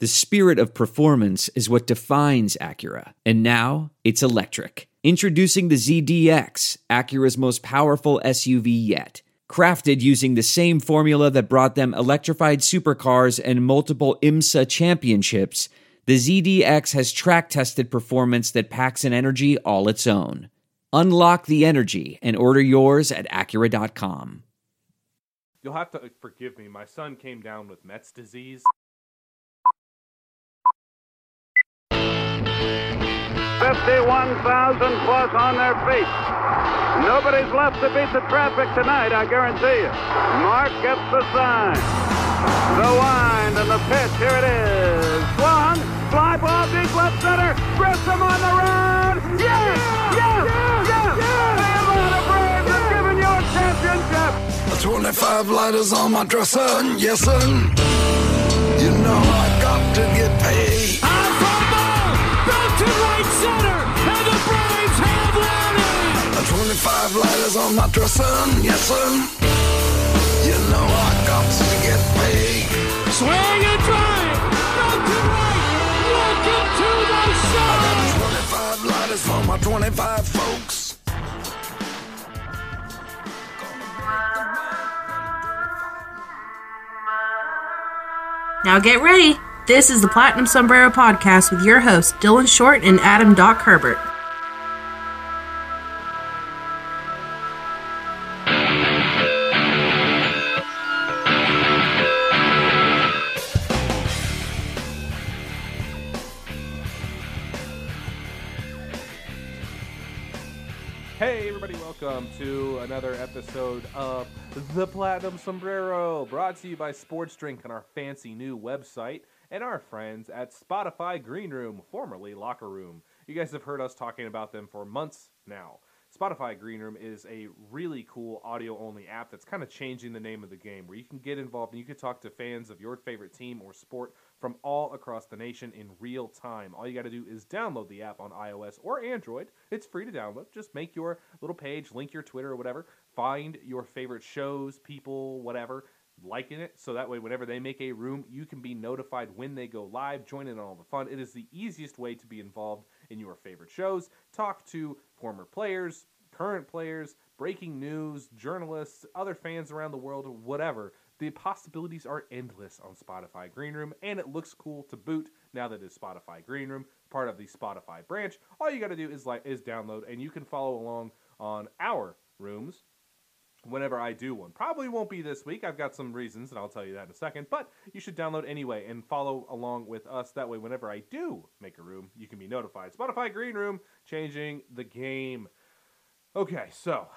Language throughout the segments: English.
The spirit of performance is what defines Acura. And now it's electric. Introducing the ZDX, Acura's most powerful SUV yet. Crafted using the same formula that brought them electrified supercars and multiple IMSA championships, the ZDX has track tested performance that packs an energy all its own. Unlock the energy and order yours at Acura.com. You'll have to uh, forgive me. My son came down with Mets disease. 51,000 plus on their feet. Nobody's left to beat the traffic tonight, I guarantee you. Mark gets the sign. The wind and the pitch. Here it is. Swung. Fly ball deep left center. Grissom on the run. Yes! Yes! Yes! The Atlanta Braves have given you a championship. 25 lighters on my dresser, yes sir. You know I got to get paid. Right center, and the Braves have won it. 25 lighters on my dresser, yes sir. You know I got to get paid. Swing and drive, belted right, welcome to the sun. 25 lighters for my 25 folks. Now get ready. This is the Platinum Sombrero Podcast with your hosts, Dylan Short and Adam Doc Herbert. Hey, everybody, welcome to another episode of The Platinum Sombrero, brought to you by Sports Drink on our fancy new website and our friends at Spotify Green Room, formerly Locker Room. You guys have heard us talking about them for months now. Spotify Green Room is a really cool audio only app that's kind of changing the name of the game, where you can get involved and you can talk to fans of your favorite team or sport from all across the nation in real time. All you got to do is download the app on iOS or Android. It's free to download. Just make your little page, link your Twitter or whatever, find your favorite shows, people, whatever, liking it so that way whenever they make a room, you can be notified when they go live, join in on all the fun. It is the easiest way to be involved in your favorite shows. Talk to former players, current players, breaking news, journalists, other fans around the world, whatever. The possibilities are endless on Spotify Green Room, and it looks cool to boot now that it's Spotify Green Room, part of the Spotify branch. All you got to do is like is download, and you can follow along on our rooms whenever I do one. Probably won't be this week. I've got some reasons, and I'll tell you that in a second. But you should download anyway and follow along with us. That way, whenever I do make a room, you can be notified. Spotify Green Room, changing the game. Okay, so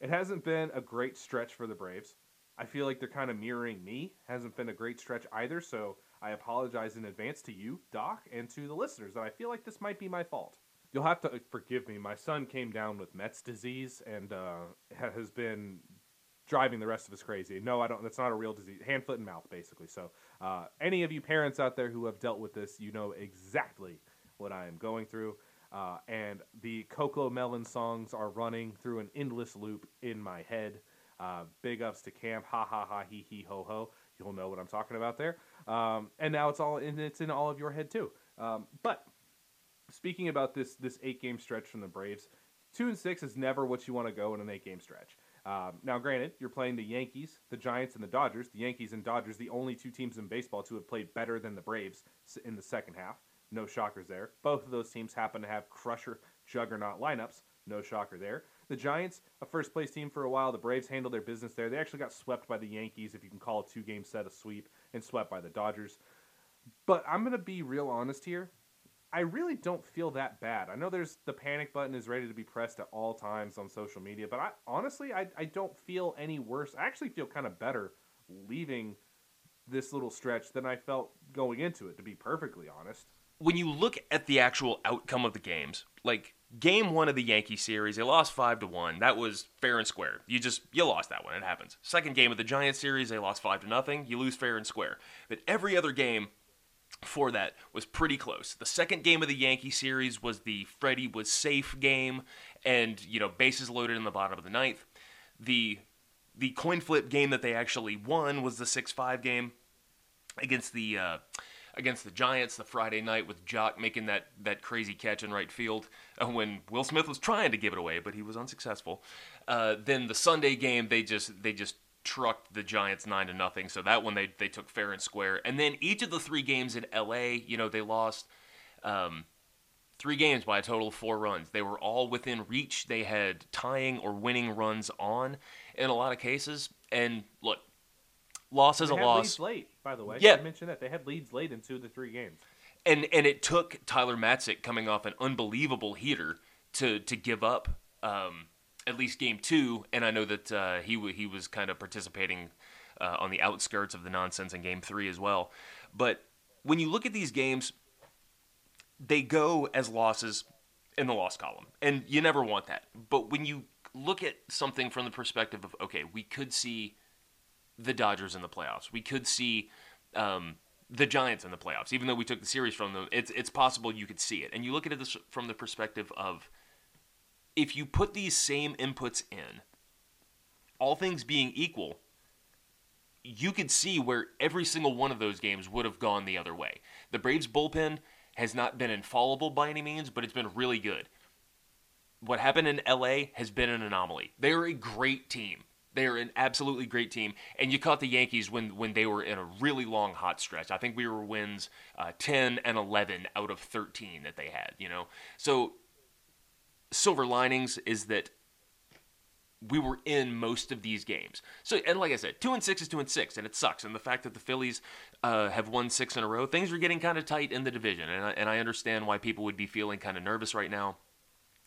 it hasn't been a great stretch for the Braves. I feel like they're kind of mirroring me. Hasn't been a great stretch either, so I apologize in advance to you, Doc, and to the listeners that I feel like this might be my fault. You'll have to forgive me. My son came down with Mets disease and uh, has been driving the rest of us crazy. No, I don't. That's not a real disease. Hand, foot, and mouth, basically. So, uh, any of you parents out there who have dealt with this, you know exactly what I am going through. Uh, and the CoComelon songs are running through an endless loop in my head. Uh, big ups to Camp, ha ha ha, he he ho ho. You'll know what I'm talking about there. Um, and now it's all in, it's in all of your head too. Um, but speaking about this this eight game stretch from the Braves, two and six is never what you want to go in an eight game stretch. Um, now, granted, you're playing the Yankees, the Giants, and the Dodgers. The Yankees and Dodgers, the only two teams in baseball to have played better than the Braves in the second half. No shockers there. Both of those teams happen to have crusher juggernaut lineups. No shocker there. The Giants, a first place team for a while. The Braves handled their business there. They actually got swept by the Yankees, if you can call a two game set a sweep, and swept by the Dodgers. But I'm going to be real honest here. I really don't feel that bad. I know there's the panic button is ready to be pressed at all times on social media, but I honestly I, I don't feel any worse. I actually feel kind of better leaving this little stretch than I felt going into it, to be perfectly honest. when you look at the actual outcome of the games, like game one of the Yankee series, they lost five to one. That was fair and square. You just you lost that one. It happens. Second game of the Giants series, they lost five to nothing. You lose fair and square. But every other game for that was pretty close. The second game of the Yankee series was the Freddie was safe game, and you know bases loaded in the bottom of the ninth. The the coin flip game that they actually won was the six five game against the uh, against the Giants the Friday night with Joc making that that crazy catch in right field uh, when Will Smith was trying to give it away, but he was unsuccessful. Uh, then the Sunday game, they just they just trucked the Giants nine to nothing. So that one they they took fair and square. And then each of the three games in L.A., you know, they lost. Um, three games by a total of four runs. They were all within reach. They had tying or winning runs on in a lot of cases. And look, loss is They a loss. late, by the way. Yeah. I mentioned that they had leads late in two of the three games. and and it took Tyler Matzek coming off an unbelievable heater to to give up um, at least game two. And I know that uh, he he was kind of participating uh, on the outskirts of the nonsense in game three as well. But when you look at these games, they go as losses in the loss column, and you never want that. But when you look at something from the perspective of okay, we could see the Dodgers in the playoffs. We could see um, the Giants in the playoffs, even though we took the series from them. It's it's possible you could see it, and you look at it this, from the perspective of if you put these same inputs in, all things being equal, you could see where every single one of those games would have gone the other way. The Braves bullpen has not been infallible by any means, but it's been really good. What happened in LA has been an anomaly. They are a great team. They are an absolutely great team, and you caught the Yankees when when they were in a really long hot stretch. I think we were wins uh, ten and eleven out of thirteen that they had. You know, so silver linings is that we were in most of these games. So, and like I said, two and six is two and six, and it sucks. And the fact that the Phillies uh, have won six in a row, things are getting kind of tight in the division, and I, and I understand why people would be feeling kind of nervous right now.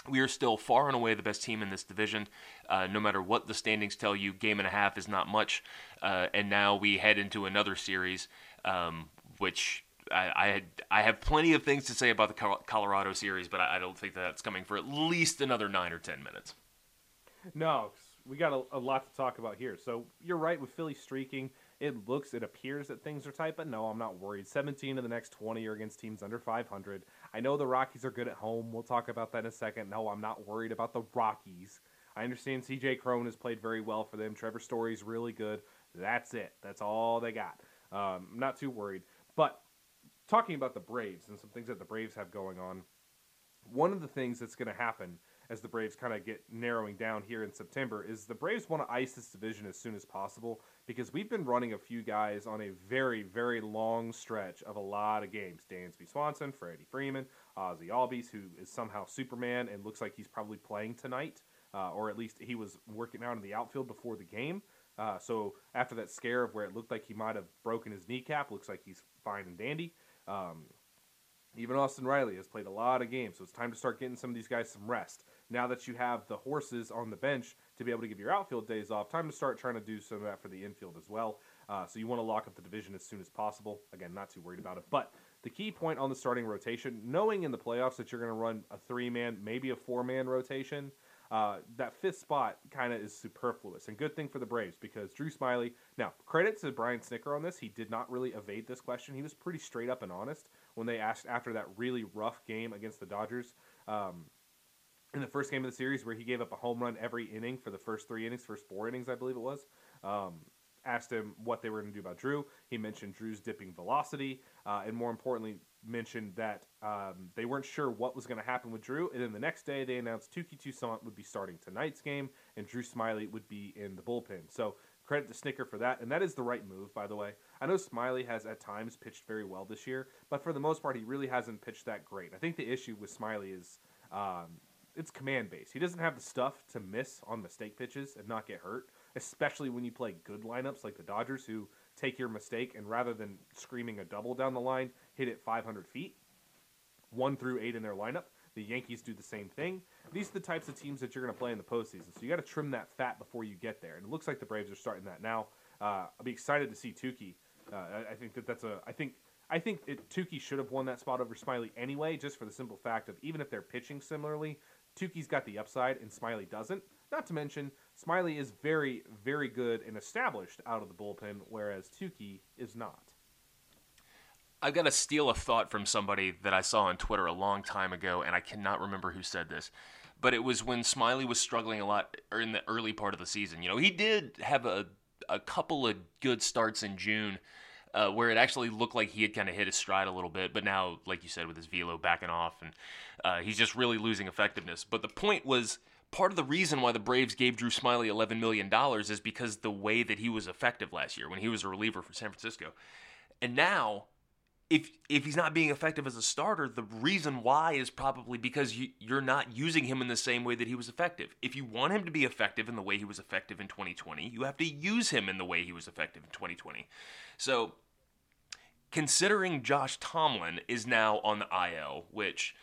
We are still far and away the best team in this division. Uh, no matter what the standings tell you, game and a half is not much. Uh, and now we head into another series, um, which I, I, had, I have plenty of things to say about the Colorado series, but I, I don't think that's coming for at least another nine or ten minutes. No, we got a, a lot to talk about here. So you're right with Philly streaking. It looks, it appears that things are tight, but no, I'm not worried. 17 of the next 20 are against teams under 500. I know the Rockies are good at home. We'll talk about that in a second. No, I'm not worried about the Rockies. I understand CJ Cron has played very well for them. Trevor Story's really good. That's it. That's all they got. Um, I'm not too worried. But talking about the Braves and some things that the Braves have going on, one of the things that's going to happen as the Braves kind of get narrowing down here in September is the Braves want to ice this division as soon as possible because we've been running a few guys on a very, very long stretch of a lot of games. Dansby Swanson, Freddie Freeman, Ozzie Albies, who is somehow Superman and looks like he's probably playing tonight, uh, or at least he was working out in the outfield before the game. Uh, so after that scare of where it looked like he might have broken his kneecap, looks like he's fine and dandy. Um, even Austin Riley has played a lot of games, so it's time to start getting some of these guys some rest. Now that you have the horses on the bench to be able to give your outfield days off, time to start trying to do some of that for the infield as well. Uh, so you want to lock up the division as soon as possible. Again, not too worried about it. But the key point on the starting rotation, knowing in the playoffs that you're going to run a three man, maybe a four man rotation, uh, that fifth spot kind of is superfluous. And good thing for the Braves because Drew Smyly. Now, credit to Brian Snitker on this. He did not really evade this question. He was pretty straight up and honest when they asked after that really rough game against the Dodgers. Um, in the first game of the series, where he gave up a home run every inning for the first three innings, first four innings, I believe it was. Um, asked him what they were going to do about Drew. He mentioned Drew's dipping velocity, uh, and more importantly, mentioned that um, they weren't sure what was going to happen with Drew. And then the next day, they announced Touki Toussaint would be starting tonight's game, and Drew Smyly would be in the bullpen. So credit to Snitker for that, and that is the right move, by the way. I know Smyly has at times pitched very well this year, but for the most part, he really hasn't pitched that great. I think the issue with Smyly is. Um, it's command base. He doesn't have the stuff to miss on mistake pitches and not get hurt, especially when you play good lineups like the Dodgers, who take your mistake and rather than screaming a double down the line, hit it 500 feet, one through eight in their lineup. The Yankees do the same thing. These are the types of teams that you're going to play in the postseason. So you got to trim that fat before you get there. And it looks like the Braves are starting that now. Uh, I'll be excited to see Touki. Uh, I, I think that that's a. I think I think it, Touki should have won that spot over Smyly anyway, just for the simple fact of even if they're pitching similarly, Touki's got the upside and Smyly doesn't. Not to mention, Smyly is very, very good and established out of the bullpen, whereas Touki is not. I've got to steal a thought from somebody that I saw on Twitter a long time ago, and I cannot remember who said this. But it was when Smyly was struggling a lot in the early part of the season. You know, he did have a, a couple of good starts in June, uh, where it actually looked like he had kind of hit his stride a little bit. But now, like you said, with his velo backing off, and uh, he's just really losing effectiveness. But the point was part of the reason why the Braves gave Drew Smyly $11 million is because the way that he was effective last year when he was a reliever for San Francisco. And now, if if he's not being effective as a starter, the reason why is probably because you, you're not using him in the same way that he was effective. If you want him to be effective in the way he was effective in 2020, you have to use him in the way he was effective in 2020. So, considering Josh Tomlin is now on the IL, which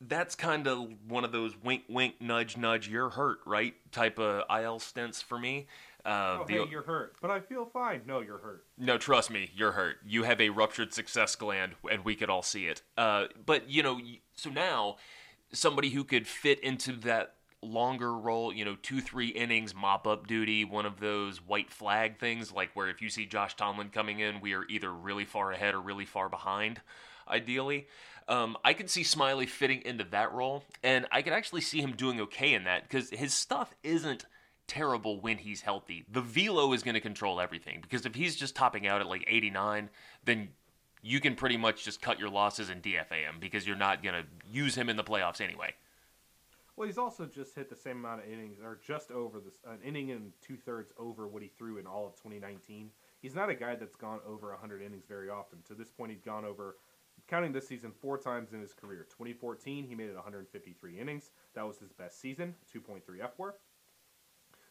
that's kind of one of those wink, wink, nudge, nudge, you're hurt, right? Type of IL stints for me. Uh, Oh, the- hey, you're hurt, but I feel fine. No, you're hurt. no, trust me, you're hurt. You have a ruptured success gland, and we could all see it. Uh, but you know, so now somebody who could fit into that longer role, you know, two, three innings mop up duty, one of those white flag things, like where if you see Josh Tomlin coming in, we are either really far ahead or really far behind. Ideally, um, I could see Smyly fitting into that role, and I could actually see him doing okay in that because his stuff isn't terrible when he's healthy. The velo is going to control everything because if he's just topping out at like 89, then you can pretty much just cut your losses and DFA him because you're not going to use him in the playoffs anyway. Well, he's also just hit the same amount of innings, or just over this an inning and two thirds over what he threw in all of 2019. He's not a guy that's gone over 100 innings very often. To this point, he's gone over, counting this season, four times in his career. 2014, he made it 153 innings. That was his best season, 2.3 F-WAR.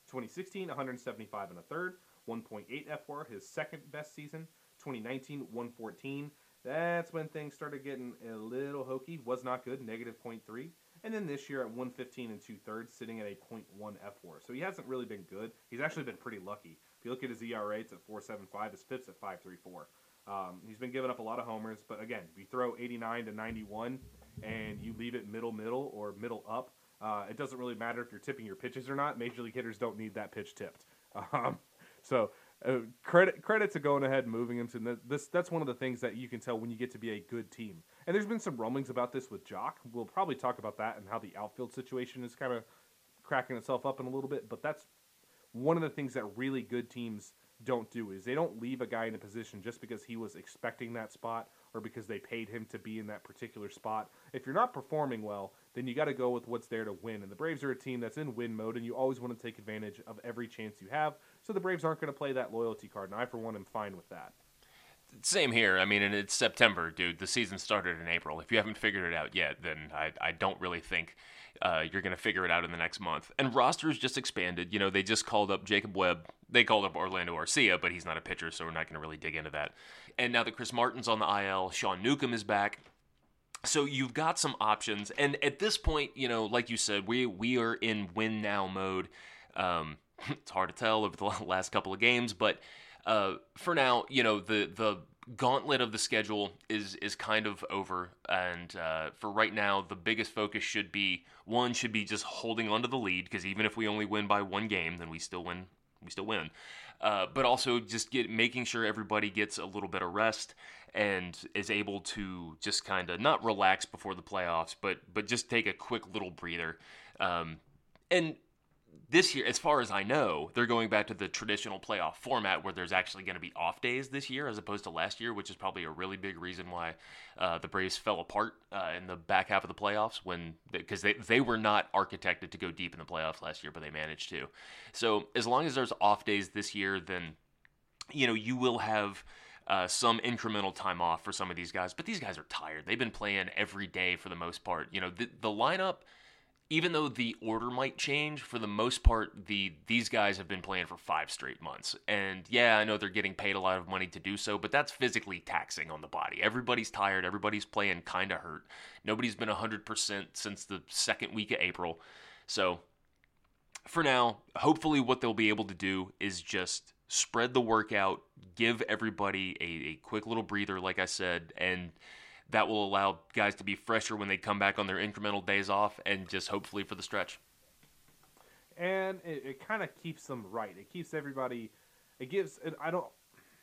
2016, 175 and a third, 1.8 F-WAR, his second best season. 2019, 114. That's when things started getting a little hokey. Was not good, negative 0.3. And then this year at 115 and two thirds, sitting at a 0.1 F-WAR. So he hasn't really been good. He's actually been pretty lucky. If you look at his ERA, it's at 4.75. His FIP's at 5.34. Um, he's been giving up a lot of homers, but again, if you throw 89 to 91 and you leave it middle middle or middle up, uh, it doesn't really matter if you're tipping your pitches or not. Major league hitters don't need that pitch tipped. Um, so uh, credit credit to going ahead and moving him to this. That's one of the things that you can tell when you get to be a good team. And there's been some rumblings about this with Joc. We'll probably talk about that and how the outfield situation is kind of cracking itself up in a little bit. But that's one of the things that really good teams don't do is they don't leave a guy in a position just because he was expecting that spot or because they paid him to be in that particular spot. If you're not performing well, then you got to go with what's there to win. And the Braves are a team that's in win mode, and you always want to take advantage of every chance you have. So the Braves aren't going to play that loyalty card, and I, for one, am fine with that. Same here. I mean, and it's September, dude. The season started in April. If you haven't figured it out yet, then I, I don't really think uh, you're going to figure it out in the next month. And rosters just expanded. You know, they just called up Jacob Webb. They called up Orlando Arcia, but he's not a pitcher, so we're not going to really dig into that. And now that Chris Martin's on the IL, Sean Newcomb is back. So you've got some options, and at this point, you know, like you said, we we are in win now mode. Um, it's hard to tell over the last couple of games, but uh, for now, you know, the the gauntlet of the schedule is is kind of over, and uh, for right now, the biggest focus should be one should be just holding onto the lead because even if we only win by one game, then we still win. We still win. Uh, but also just get making sure everybody gets a little bit of rest and is able to just kind of not relax before the playoffs, but but just take a quick little breather. Um, and this year, as far as I know, they're going back to the traditional playoff format where there's actually going to be off days this year as opposed to last year, which is probably a really big reason why uh, the Braves fell apart uh, in the back half of the playoffs when because they, they were not architected to go deep in the playoffs last year, but they managed to. So as long as there's off days this year, then you know you will have. Uh, some incremental time off for some of these guys, but these guys are tired. They've been playing every day for the most part. You know, the, the lineup even though the order might change, for the most part, the these guys have been playing for five straight months. And yeah, I know they're getting paid a lot of money to do so, but that's physically taxing on the body. Everybody's tired. Everybody's playing kind of hurt. Nobody's been 100% since the second week of April. So for now, hopefully, what they'll be able to do is just spread the workout, give everybody a, a quick little breather, like I said, and that will allow guys to be fresher when they come back on their incremental days off and just hopefully for the stretch. and it, it kind of keeps them right. It keeps everybody. It gives. And I don't.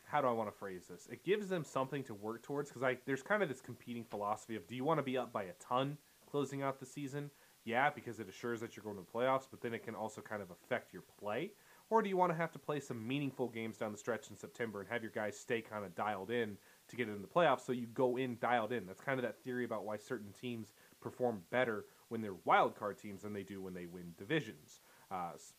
How do I want to phrase this? It gives them something to work towards because I there's kind of this competing philosophy of do you want to be up by a ton closing out the season? Yeah, because it assures that you're going to the playoffs, but then it can also kind of affect your play. Or do you want to have to play some meaningful games down the stretch in September and have your guys stay kind of dialed in to get into the playoffs so you go in dialed in? That's kind of that theory about why certain teams perform better when they're wild card teams than they do when they win divisions. Uh, s-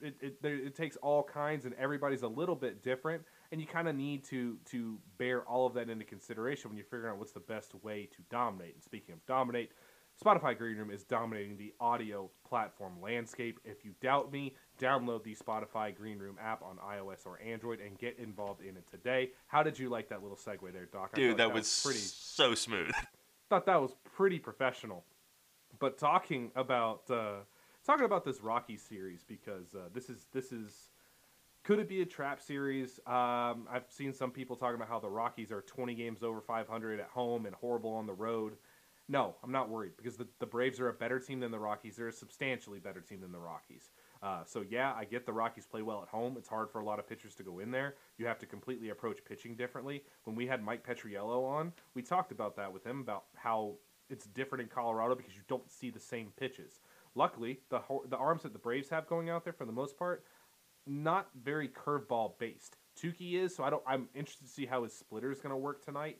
it, it, it takes all kinds, and everybody's a little bit different, and you kind of need to to bear all of that into consideration when you're figuring out what's the best way to dominate. And speaking of dominate, Spotify Green Room is dominating the audio platform landscape. If you doubt me, download the Spotify Green Room app on iOS or Android and get involved in it today. How did you like that little segue there, Doc? I Dude, thought that was pretty so smooth. thought that was pretty professional. But talking about uh, talking about this Rocky series because uh, this is this is could it be a trap series? Um, I've seen some people talking about how the Rockies are 20 games over 500 at home and horrible on the road. No, I'm not worried because the, the Braves are a better team than the Rockies. They're a substantially better team than the Rockies. Uh, so yeah, I get the Rockies play well at home. It's hard for a lot of pitchers to go in there. You have to completely approach pitching differently. When we had Mike Petriello on, we talked about that with him about how it's different in Colorado because you don't see the same pitches. Luckily, the the arms that the Braves have going out there for the most part, not very curveball based. Touki is, so I don't. I'm interested to see how his splitter is going to work tonight.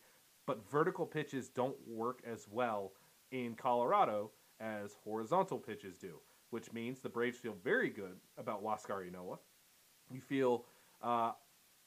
But vertical pitches don't work as well in Colorado as horizontal pitches do, which means the Braves feel very good about Huascar Ynoa. You feel uh,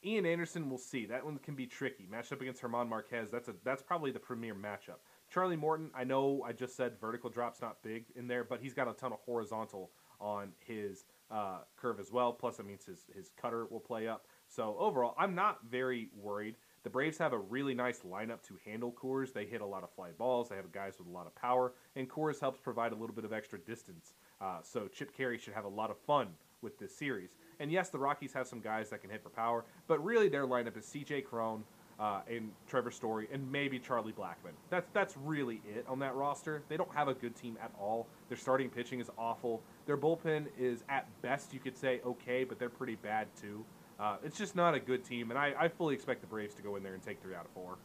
Ian Anderson. We'll see. That one can be tricky. Matched up against Germán Marquez. That's a that's probably the premier matchup. Charlie Morton. I know I just said vertical drop's not big in there, but he's got a ton of horizontal on his uh, curve as well. Plus, it means his his cutter will play up. So overall, I'm not very worried. The Braves have a really nice lineup to handle Coors. They hit a lot of fly balls. They have guys with a lot of power, and Coors helps provide a little bit of extra distance. Uh, so Chip Caray should have a lot of fun with this series. And yes, the Rockies have some guys that can hit for power, but really their lineup is C.J. Cron uh, and Trevor Story and maybe Charlie Blackmon. That's that's really it on that roster. They don't have a good team at all. Their starting pitching is awful. Their bullpen is at best you could say okay, but they're pretty bad too. Uh, it's just not a good team, and I, I fully expect the Braves to go in there and take three out of four.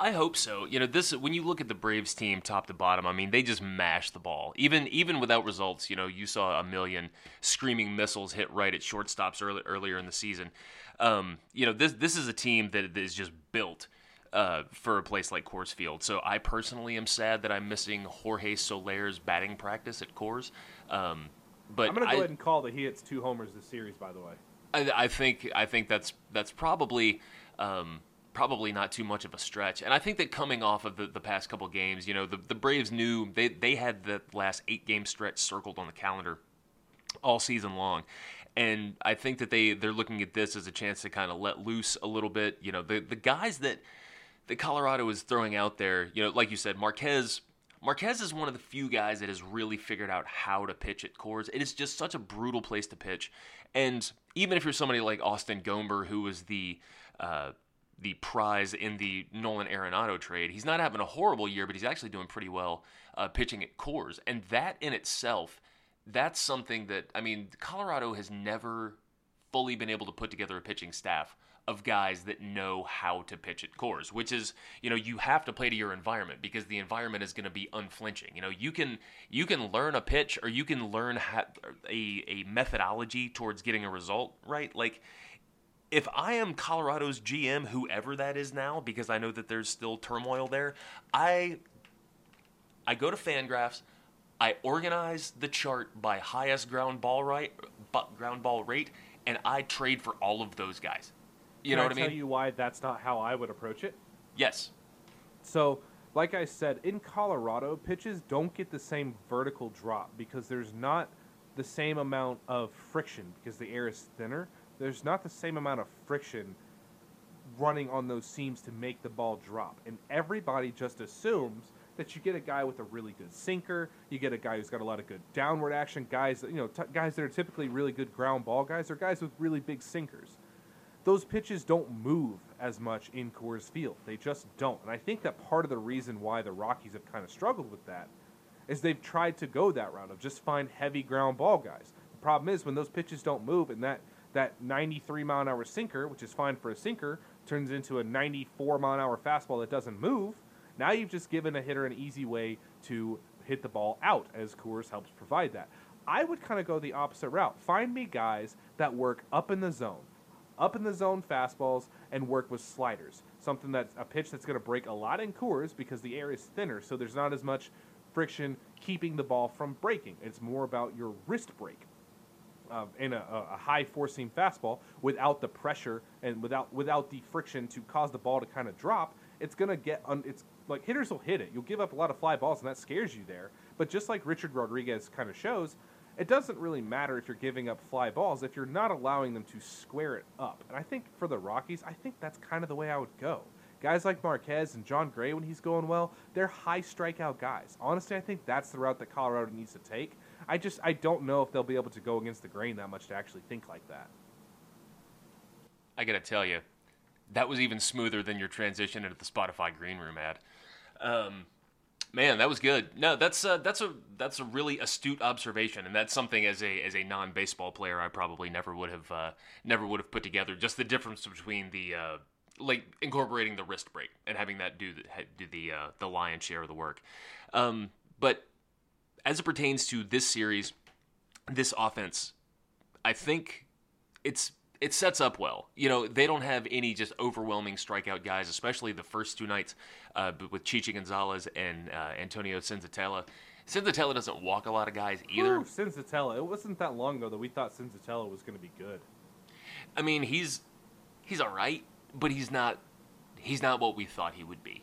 I hope so. You know, this when you look at the Braves team top to bottom, I mean, they just mash the ball. Even even without results, you know, you saw a million screaming missiles hit right at shortstops early, earlier in the season. Um, you know, this this is a team that is just built uh, for a place like Coors Field. So I personally am sad that I'm missing Jorge Soler's batting practice at Coors. Um, but I'm going to I- go ahead and call that he hits two homers this series. By the way, I, I think I think that's that's probably um, probably not too much of a stretch. And I think that coming off of the, the past couple games, you know, the, the Braves knew they they had the last eight game stretch circled on the calendar all season long. And I think that they they're looking at this as a chance to kind of let loose a little bit. You know, the the guys that that Colorado is throwing out there, you know, like you said, Marquez. Marquez is one of the few guys that has really figured out how to pitch at Coors. It is just such a brutal place to pitch, and even if you're somebody like Austin Gomber, who was the uh, the prize in the Nolan Arenado trade, he's not having a horrible year, but he's actually doing pretty well uh, pitching at Coors, and that in itself, that's something that I mean, Colorado has never fully been able to put together a pitching staff of guys that know how to pitch at Coors, which is, you know, you have to play to your environment because the environment is going to be unflinching. You know, you can you can learn a pitch or you can learn a a methodology towards getting a result, right? Like if I am Colorado's GM, whoever that is now, because I know that there's still turmoil there, I I go to Fangraphs, I organize the chart by highest ground ball right, ground ball rate, and I trade for all of those guys. You Can know I what I mean? tell you why that's not how I would approach it? yes. So, like I said, in Colorado, pitches don't get the same vertical drop because there's not the same amount of friction because the air is thinner. There's not the same amount of friction running on those seams to make the ball drop. And everybody just assumes that you get a guy with a really good sinker, you get a guy who's got a lot of good downward action, guys, that- you know, t- guys that are typically really good ground ball guys or guys with really big sinkers those pitches don't move as much in Coors Field. They just don't. And I think that part of the reason why the Rockies have kind of struggled with that is they've tried to go that route of just find heavy ground ball guys. The problem is when those pitches don't move and that that 93 mile an hour sinker, which is fine for a sinker, turns into a 94 mile an hour fastball that doesn't move. Now you've just given a hitter an easy way to hit the ball out, as Coors helps provide that. I would kind of go the opposite route. Find me guys that work up in the zone, up in the zone fastballs, and work with sliders. Something that's a pitch that's going to break a lot in Coors because the air is thinner, so there's not as much friction keeping the ball from breaking. It's more about your wrist break. Uh, in a, a high four seam fastball without the pressure and without without the friction to cause the ball to kind of drop, it's gonna get un, it's like hitters will hit it. You'll give up a lot of fly balls and that scares you there. But just like Richard Rodriguez kind of shows, it doesn't really matter if you're giving up fly balls if you're not allowing them to square it up. And I think for the Rockies, I think that's kind of the way I would go. Guys like Marquez and Jon Gray, when he's going well, they're high strikeout guys. Honestly, I think that's the route that Colorado needs to take. I just I don't know if they'll be able to go against the grain that much to actually think like that. I gotta tell you, that was even smoother than your transition into the Spotify green room ad. Um, man, that was good. No, that's uh, that's a that's a really astute observation, and that's something as a as a non baseball player I probably never would have uh, never would have put together. Just the difference between the uh, like incorporating the wrist break and having that do the do the uh, the lion's share of the work. Um, but as it pertains to this series, this offense, I think it's it sets up well. You know, they don't have any just overwhelming strikeout guys, especially the first two nights uh, with Chichi Gonzalez and uh, Antonio Senzatela. Senzatela doesn't walk a lot of guys either. Ooh, Senzatela. It wasn't that long ago that we thought Senzatela was going to be good. I mean, he's he's all right, but he's not he's not what we thought he would be.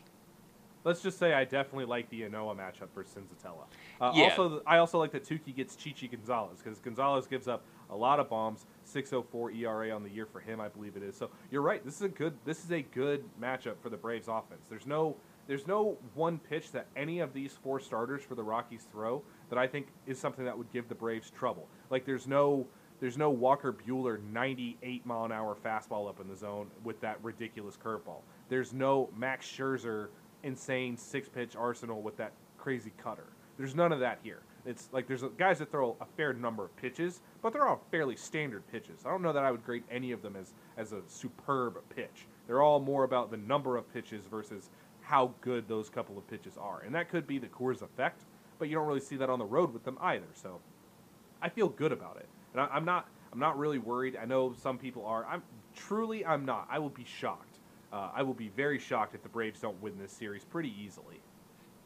Let's just say I definitely like the Ynoa matchup for Senzatela. Uh, Yeah. Also, I also like that Touki gets Chichi Gonzalez because Gonzalez gives up a lot of bombs. 6.04 ERA on the year for him, I believe it is. So you're right. This is a good. This is a good matchup for the Braves offense. There's no. There's no one pitch that any of these four starters for the Rockies throw that I think is something that would give the Braves trouble. Like there's no. There's no Walker Buehler 98 mile an hour fastball up in the zone with that ridiculous curveball. There's no Max Scherzer insane six pitch arsenal with that crazy cutter. There's none of that here. It's like there's guys that throw a fair number of pitches, but they're all fairly standard pitches. I don't know that I would grade any of them as as a superb pitch. They're all more about the number of pitches versus how good those couple of pitches are, and that could be the Coors effect. But you don't really see that on the road with them either. So I feel good about it, and I, I'm not. I'm not really worried. I know some people are. I'm truly. I'm not. I will be shocked. Uh, I will be very shocked if the Braves don't win this series pretty easily.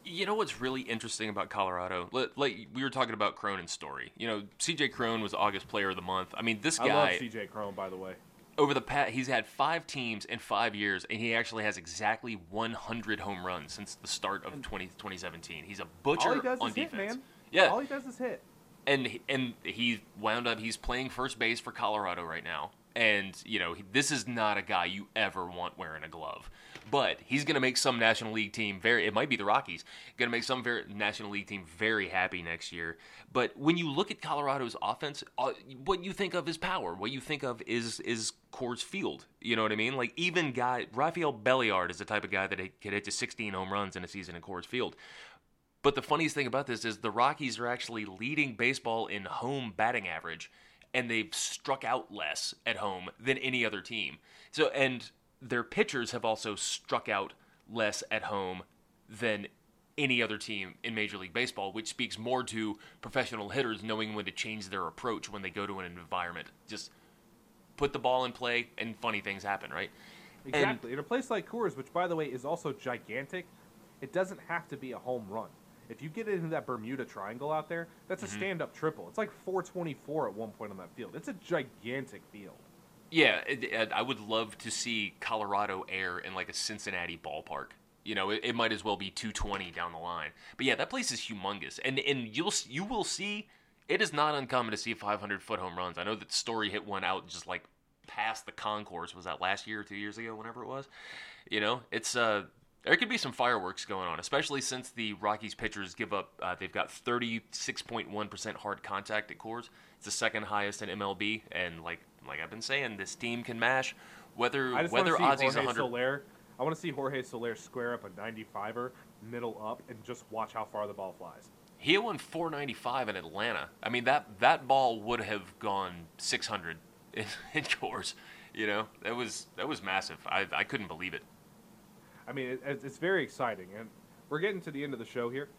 You know what's really interesting about Colorado? Like, we were talking about Cronin's story. You know, CJ Cronin was August Player of the Month. I mean, this guy. I love CJ Cronin, by the way. over the past he's had five teams in five years, and he actually has exactly 100 home runs since the start of 20, 2017. He's a butcher All he does on is hit, defense. man. Yeah, All he does is hit. and he- and he wound up he's playing first base for Colorado right now. And you know he, this is not a guy you ever want wearing a glove, but he's going to make some National League team very. It might be the Rockies going to make some very, National League team very happy next year. But when you look at Colorado's offense, uh, what you think of is power. What you think of is is Coors Field. You know what I mean? Like even guy Rafael Belliard is the type of guy that could hit to 16 home runs in a season in Coors Field. But the funniest thing about this is the Rockies are actually leading baseball in home batting average, and they've struck out less at home than any other team. So, and their pitchers have also struck out less at home than any other team in Major League Baseball, which speaks more to professional hitters knowing when to change their approach when they go to an environment. Just put the ball in play, and funny things happen, right? And- Exactly. in a place like Coors, which by the way is also gigantic, it doesn't have to be a home run. If you get into that Bermuda Triangle out there, that's Mm-hmm. a stand-up triple. It's like 424 at one point on that field. It's a gigantic field. Yeah, it, it, I would love to see Colorado air in like a Cincinnati ballpark. You know, it, it might as well be 220 down the line. But yeah, that place is humongous, and and you'll you will see it is not uncommon to see 500 foot home runs. I know that Story hit one out just like past the concourse. Was that last year or two years ago? Whenever it was, you know, it's uh there could be some fireworks going on, especially since the Rockies pitchers give up. Uh, they've got 36.1% hard contact at Coors. It's the second highest in MLB, and like like I've been saying, this team can mash. Whether I just whether want to see Ozzie's Jorge 100. Soler. I want to see Jorge Soler square up a 95er, middle up, and just watch how far the ball flies. He won 495 in Atlanta. I mean that that ball would have gone 600 in, in Coors. You know that was that was massive. I I couldn't believe it. I mean, it, it's very exciting, and we're getting to the end of the show here.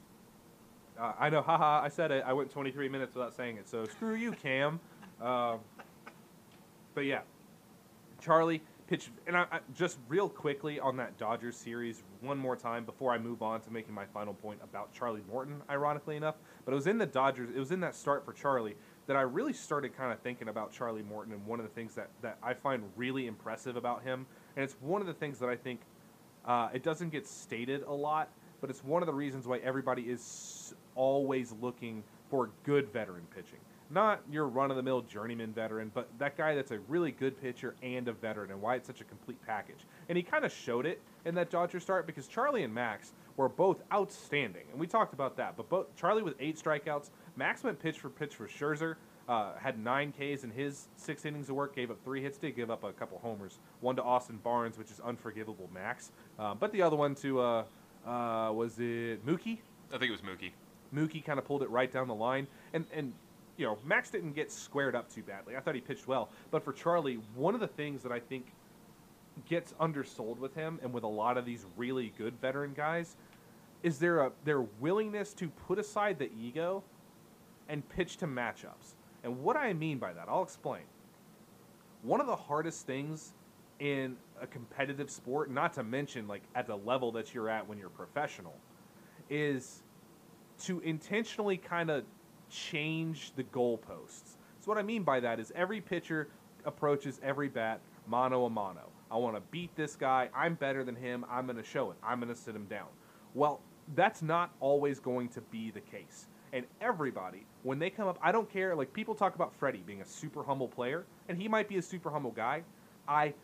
Uh, I know, haha, I said it. I went 23 minutes without saying it, so screw you, Cam. Um, but yeah, Charlie pitched, and I, I, just real quickly on that Dodgers series, one more time before I move on to making my final point about Charlie Morton, ironically enough. But it was in the Dodgers, it was in that start for Charlie that I really started kind of thinking about Charlie Morton, and one of the things that, that I find really impressive about him, and it's one of the things that I think uh, it doesn't get stated a lot, but it's one of the reasons why everybody is always looking for good veteran pitching. Not your run of the mill journeyman veteran, but that guy that's a really good pitcher and a veteran, and why it's such a complete package. And he kind of showed it in that Dodger start because Charlie and Max were both outstanding, and we talked about that. But both Charlie with eight strikeouts, Max went pitch for pitch for Scherzer, uh, had nine Ks in his six innings of work, gave up three hits, did give up a couple homers, one to Austin Barnes, which is unforgivable, Max. Uh, but the other one to uh, uh, was it Mookie? I think it was Mookie. Mookie kind of pulled it right down the line, and and you know Max didn't get squared up too badly. I thought he pitched well, but for Charlie, one of the things that I think gets undersold with him and with a lot of these really good veteran guys is there a their willingness to put aside the ego and pitch to matchups. And what I mean by that, I'll explain. One of the hardest things in a competitive sport, not to mention like at the level that you're at when you're professional, is to intentionally kind of change the goalposts. So what I mean by that is every pitcher approaches every bat mano a mano. I want to beat this guy. I'm better than him. I'm going to show it. I'm going to sit him down. Well, that's not always going to be the case. And everybody, when they come up, I don't care. Like people talk about Freddie being a super humble player, and he might be a super humble guy. I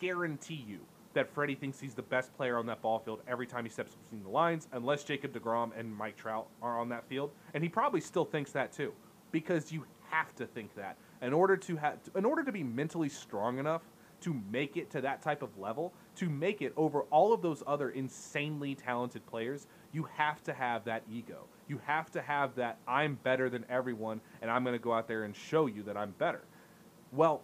guarantee you that Freddie thinks he's the best player on that ball field every time he steps between the lines, unless Jacob DeGrom and Mike Trout are on that field. And he probably still thinks that too, because you have to think that in order to have, in order to be mentally strong enough to make it to that type of level, to make it over all of those other insanely talented players, you have to have that ego. You have to have that I'm better than everyone and I'm going to go out there and show you that I'm better. Well,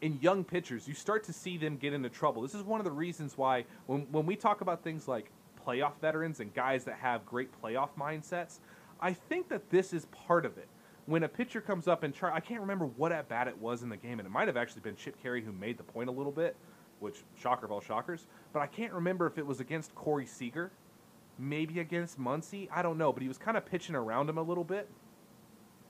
in young pitchers, you start to see them get into trouble. This is one of the reasons why when, when we talk about things like playoff veterans and guys that have great playoff mindsets, I think that this is part of it. When a pitcher comes up and try, I can't remember what at bat it was in the game, and it might have actually been Chip Caray who made the point a little bit, which shocker of all shockers. But I can't remember if it was against Corey Seager, maybe against Muncy. I don't know, but he was kind of pitching around him a little bit,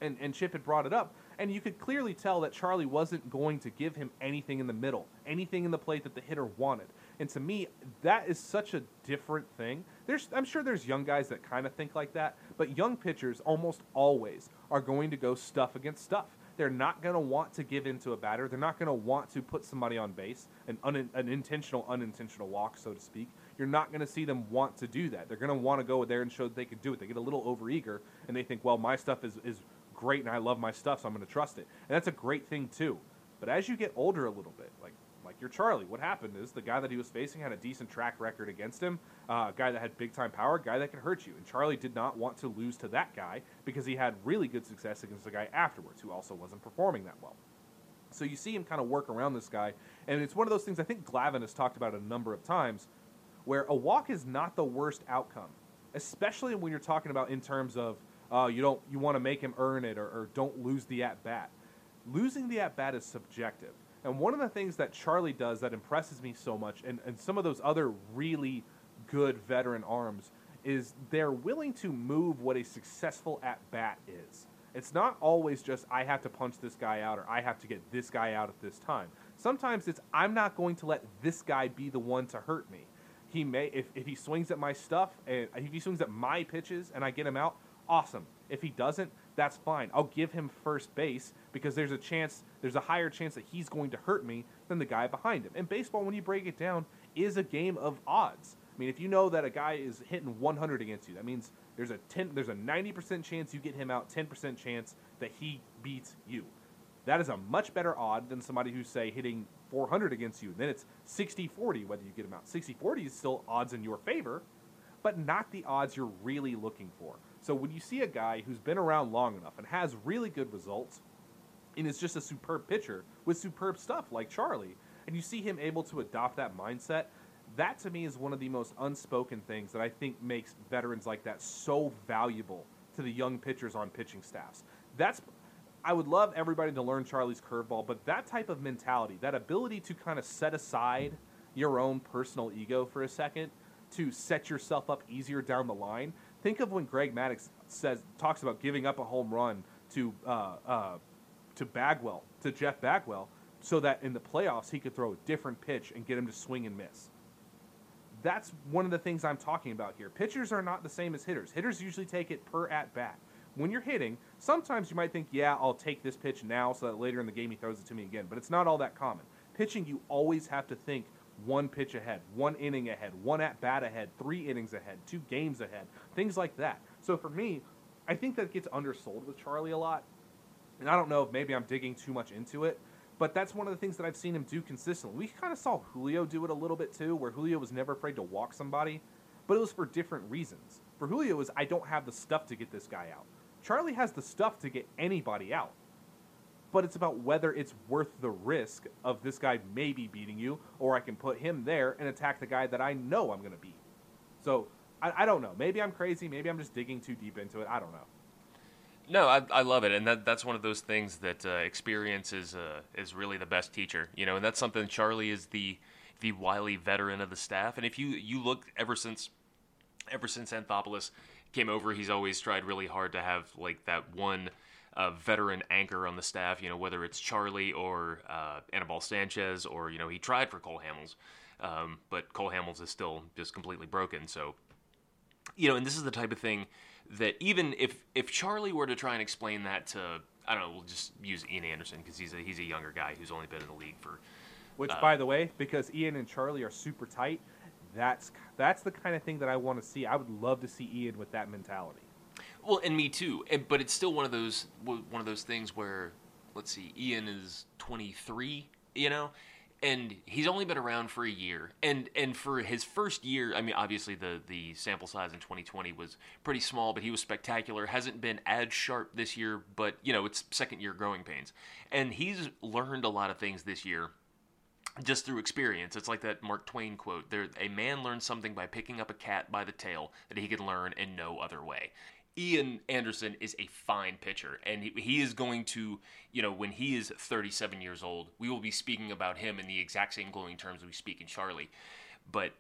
and and Chip had brought it up, and you could clearly tell that Charlie wasn't going to give him anything in the middle, anything in the plate that the hitter wanted. And to me, that is such a different thing. There's, I'm sure there's young guys that kind of think like that, but young pitchers almost always are going to go stuff against stuff. They're not going to want to give into a batter. They're not going to want to put somebody on base, an, un, an intentional, unintentional walk, so to speak. You're not going to see them want to do that. They're going to want to go there and show that they can do it. They get a little overeager, and they think, well, my stuff is, is great, and I love my stuff, so I'm going to trust it. And that's a great thing, too. But as you get older a little bit, like like your Charlie. What happened is the guy that he was facing had a decent track record against him, uh, a guy that had big time power, a guy that could hurt you. And Charlie did not want to lose to that guy because he had really good success against the guy afterwards who also wasn't performing that well. So you see him kind of work around this guy, and it's one of those things I think Glavine has talked about a number of times, where a walk is not the worst outcome, especially when you're talking about in terms of uh, you don't you want to make him earn it or, or don't lose the at bat. Losing the at bat is subjective. And one of the things that Charlie does that impresses me so much, and, and some of those other really good veteran arms, is they're willing to move what a successful at bat is. It's not always just, I have to punch this guy out or I have to get this guy out at this time. Sometimes it's, I'm not going to let this guy be the one to hurt me. He may, if, if he swings at my stuff, and if he swings at my pitches and I get him out, awesome. If he doesn't, that's fine. I'll give him first base because there's a chance, there's a higher chance that he's going to hurt me than the guy behind him. And baseball, when you break it down, is a game of odds. I mean, if you know that a guy is hitting 100 against you, that means there's a 10, there's a 90% chance you get him out, 10% chance that he beats you. That is a much better odd than somebody who's say hitting 400 against you. And Then it's 60-40 whether you get him out. 60-40 is still odds in your favor, but not the odds you're really looking for. So when you see a guy who's been around long enough and has really good results, and is just a superb pitcher with superb stuff like Charlie, and you see him able to adopt that mindset, that to me is one of the most unspoken things that I think makes veterans like that so valuable to the young pitchers on pitching staffs. That's I would love everybody to learn Charlie's curveball, but that type of mentality, that ability to kind of set aside your own personal ego for a second to set yourself up easier down the line. Think of when Greg Maddux says talks about giving up a home run to uh, uh, to Bagwell, to Jeff Bagwell, so that in the playoffs he could throw a different pitch and get him to swing and miss. That's one of the things I'm talking about here. Pitchers are not the same as hitters. Hitters usually take it per at bat. When you're hitting, sometimes you might think, yeah, I'll take this pitch now so that later in the game he throws it to me again, but it's not all that common. Pitching, you always have to think one pitch ahead, one inning ahead, one at bat ahead, three innings ahead, two games ahead, things like that. So for me, I think that gets undersold with Charlie a lot. And I don't know if maybe I'm digging too much into it, but that's one of the things that I've seen him do consistently. We kind of saw Julio do it a little bit too, where Julio was never afraid to walk somebody, but it was for different reasons. For Julio, is I don't have the stuff to get this guy out. Charlie has the stuff to get anybody out. But it's about whether it's worth the risk of this guy maybe beating you, or I can put him there and attack the guy that I know I'm going to beat. So I, I don't know. Maybe I'm crazy. Maybe I'm just digging too deep into it. I don't know. No, I, I love it, and that that's one of those things that uh, experience is uh, is really the best teacher, you know, and that's something Charlie is the the wily veteran of the staff, and if you you look ever since ever since Anthopoulos came over, he's always tried really hard to have like that one uh, veteran anchor on the staff, you know, whether it's Charlie or uh, Anibal Sanchez, or you know, he tried for Cole Hamels, um, but Cole Hamels is still just completely broken, so you know, and this is the type of thing that even if if Charlie were to try and explain that to I don't know, we'll just use Ian Anderson because he's a he's a younger guy who's only been in the league for. Which, Uh, by the way, because Ian and Charlie are super tight, that's that's the kind of thing that I want to see. I would love to see Ian with that mentality. Well, and me too. And, but it's still one of those one of those things where, let's see, Ian is 23, you know, and he's only been around for a year. And and for his first year, I mean, obviously the the sample size in 2020 was pretty small, but he was spectacular. Hasn't been as sharp this year, but you know, it's second year growing pains, and he's learned a lot of things this year just through experience. It's like that Mark Twain quote: "There, a man learns something by picking up a cat by the tail that he can learn in no other way." Ian Anderson is a fine pitcher, and he, he is going to, you know, when he is 37 years old, we will be speaking about him in the exact same glowing terms we speak in Charlie. But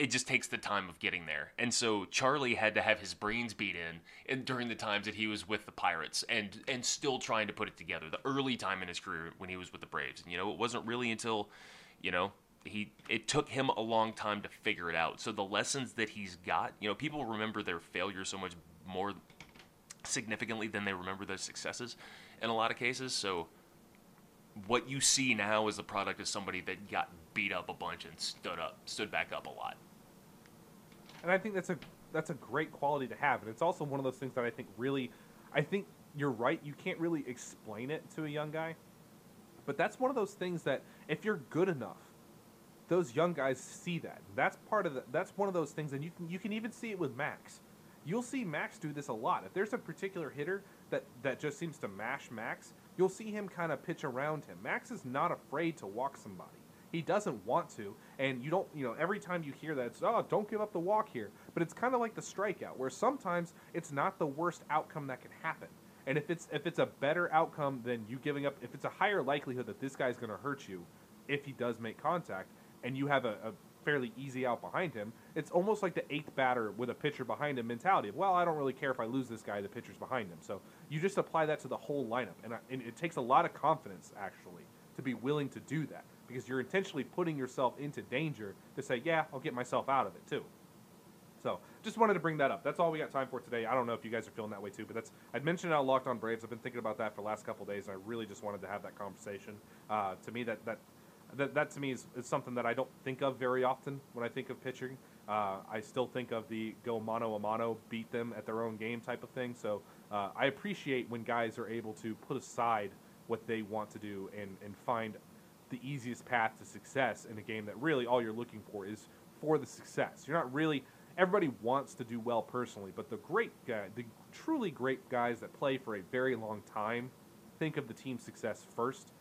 it just takes the time of getting there. And so Charlie had to have his brains beat in, and during the times that he was with the Pirates and and still trying to put it together. The early time in his career when he was with the Braves. And you know, it wasn't really until, you know, he it took him a long time to figure it out. So the lessons that he's got, you know, people remember their failures so much more significantly than they remember their successes in a lot of cases. So what you see now is the product of somebody that got beat up a bunch and stood up, stood back up a lot. And I think that's a that's a great quality to have, and it's also one of those things that I think really, I think you're right. You can't really explain it to a young guy, but that's one of those things that if you're good enough, those young guys see that. That's part of the. That's one of those things, and you can you can even see it with Max. You'll see Max do this a lot. If there's a particular hitter that that just seems to mash Max, you'll see him kind of pitch around him. Max is not afraid to walk somebody. He doesn't want to, and you don't. You know, every time you hear that, it's oh, don't give up the walk here. But it's kind of like the strikeout, where sometimes it's not the worst outcome that can happen. And if it's if it's a better outcome than you giving up, if it's a higher likelihood that this guy's going to hurt you, if he does make contact, and you have a, a fairly easy out behind him, it's almost like the eighth batter with a pitcher behind him mentality of, well, I don't really care if I lose this guy, the pitcher's behind him. So you just apply that to the whole lineup, and, I, and it takes a lot of confidence actually to be willing to do that because you're intentionally putting yourself into danger to say, yeah, I'll get myself out of it too. So just wanted to bring that up. That's all we got time for today. I don't know if you guys are feeling that way too, but that's I'd mentioned on Locked On Braves. I've been thinking about that for the last couple days, and I really just wanted to have that conversation. Uh, to me, that that that, that to me is, is something that I don't think of very often when I think of pitching. Uh, I still think of the go mano a mano, beat them at their own game type of thing. So uh, I appreciate when guys are able to put aside what they want to do and, and find the easiest path to success in a game that really all you're looking for is for the success. You're not really everybody wants to do well personally, but the great guy, the truly great guys that play for a very long time think of the team's success first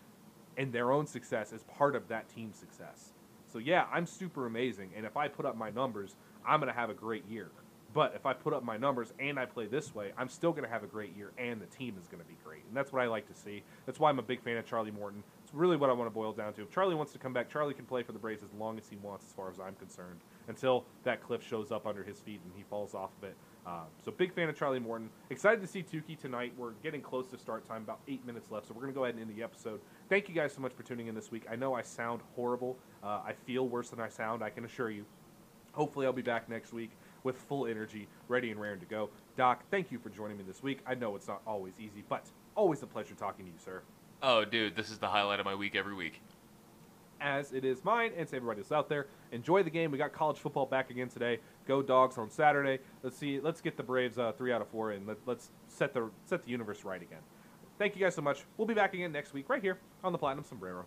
and their own success as part of that team's success. So yeah, I'm super amazing, and if I put up my numbers, I'm gonna have a great year. But if I put up my numbers and I play this way, I'm still going to have a great year, and the team is going to be great. And that's what I like to see. That's why I'm a big fan of Charlie Morton. It's really what I want to boil down to. If Charlie wants to come back, Charlie can play for the Braves as long as he wants, as far as I'm concerned, until that cliff shows up under his feet and he falls off of it. Uh, so big fan of Charlie Morton. Excited to see Touki tonight. We're getting close to start time, about eight minutes left, so we're going to go ahead and end the episode. Thank you guys so much for tuning in this week. I know I sound horrible. Uh, I feel worse than I sound. I can assure you. Hopefully, I'll be back next week with full energy, ready and raring to go. Doc, thank you for joining me this week. I know it's not always easy, but always a pleasure talking to you, sir. Oh, dude, this is the highlight of my week every week. As it is mine, and to everybody else out there, enjoy the game. We got college football back again today. Go Dogs on Saturday. Let's see. Let's get the Braves uh, three out of four, and let, let's set the set the universe right again. Thank you guys so much. We'll be back again next week, right here on the Platinum Sombrero.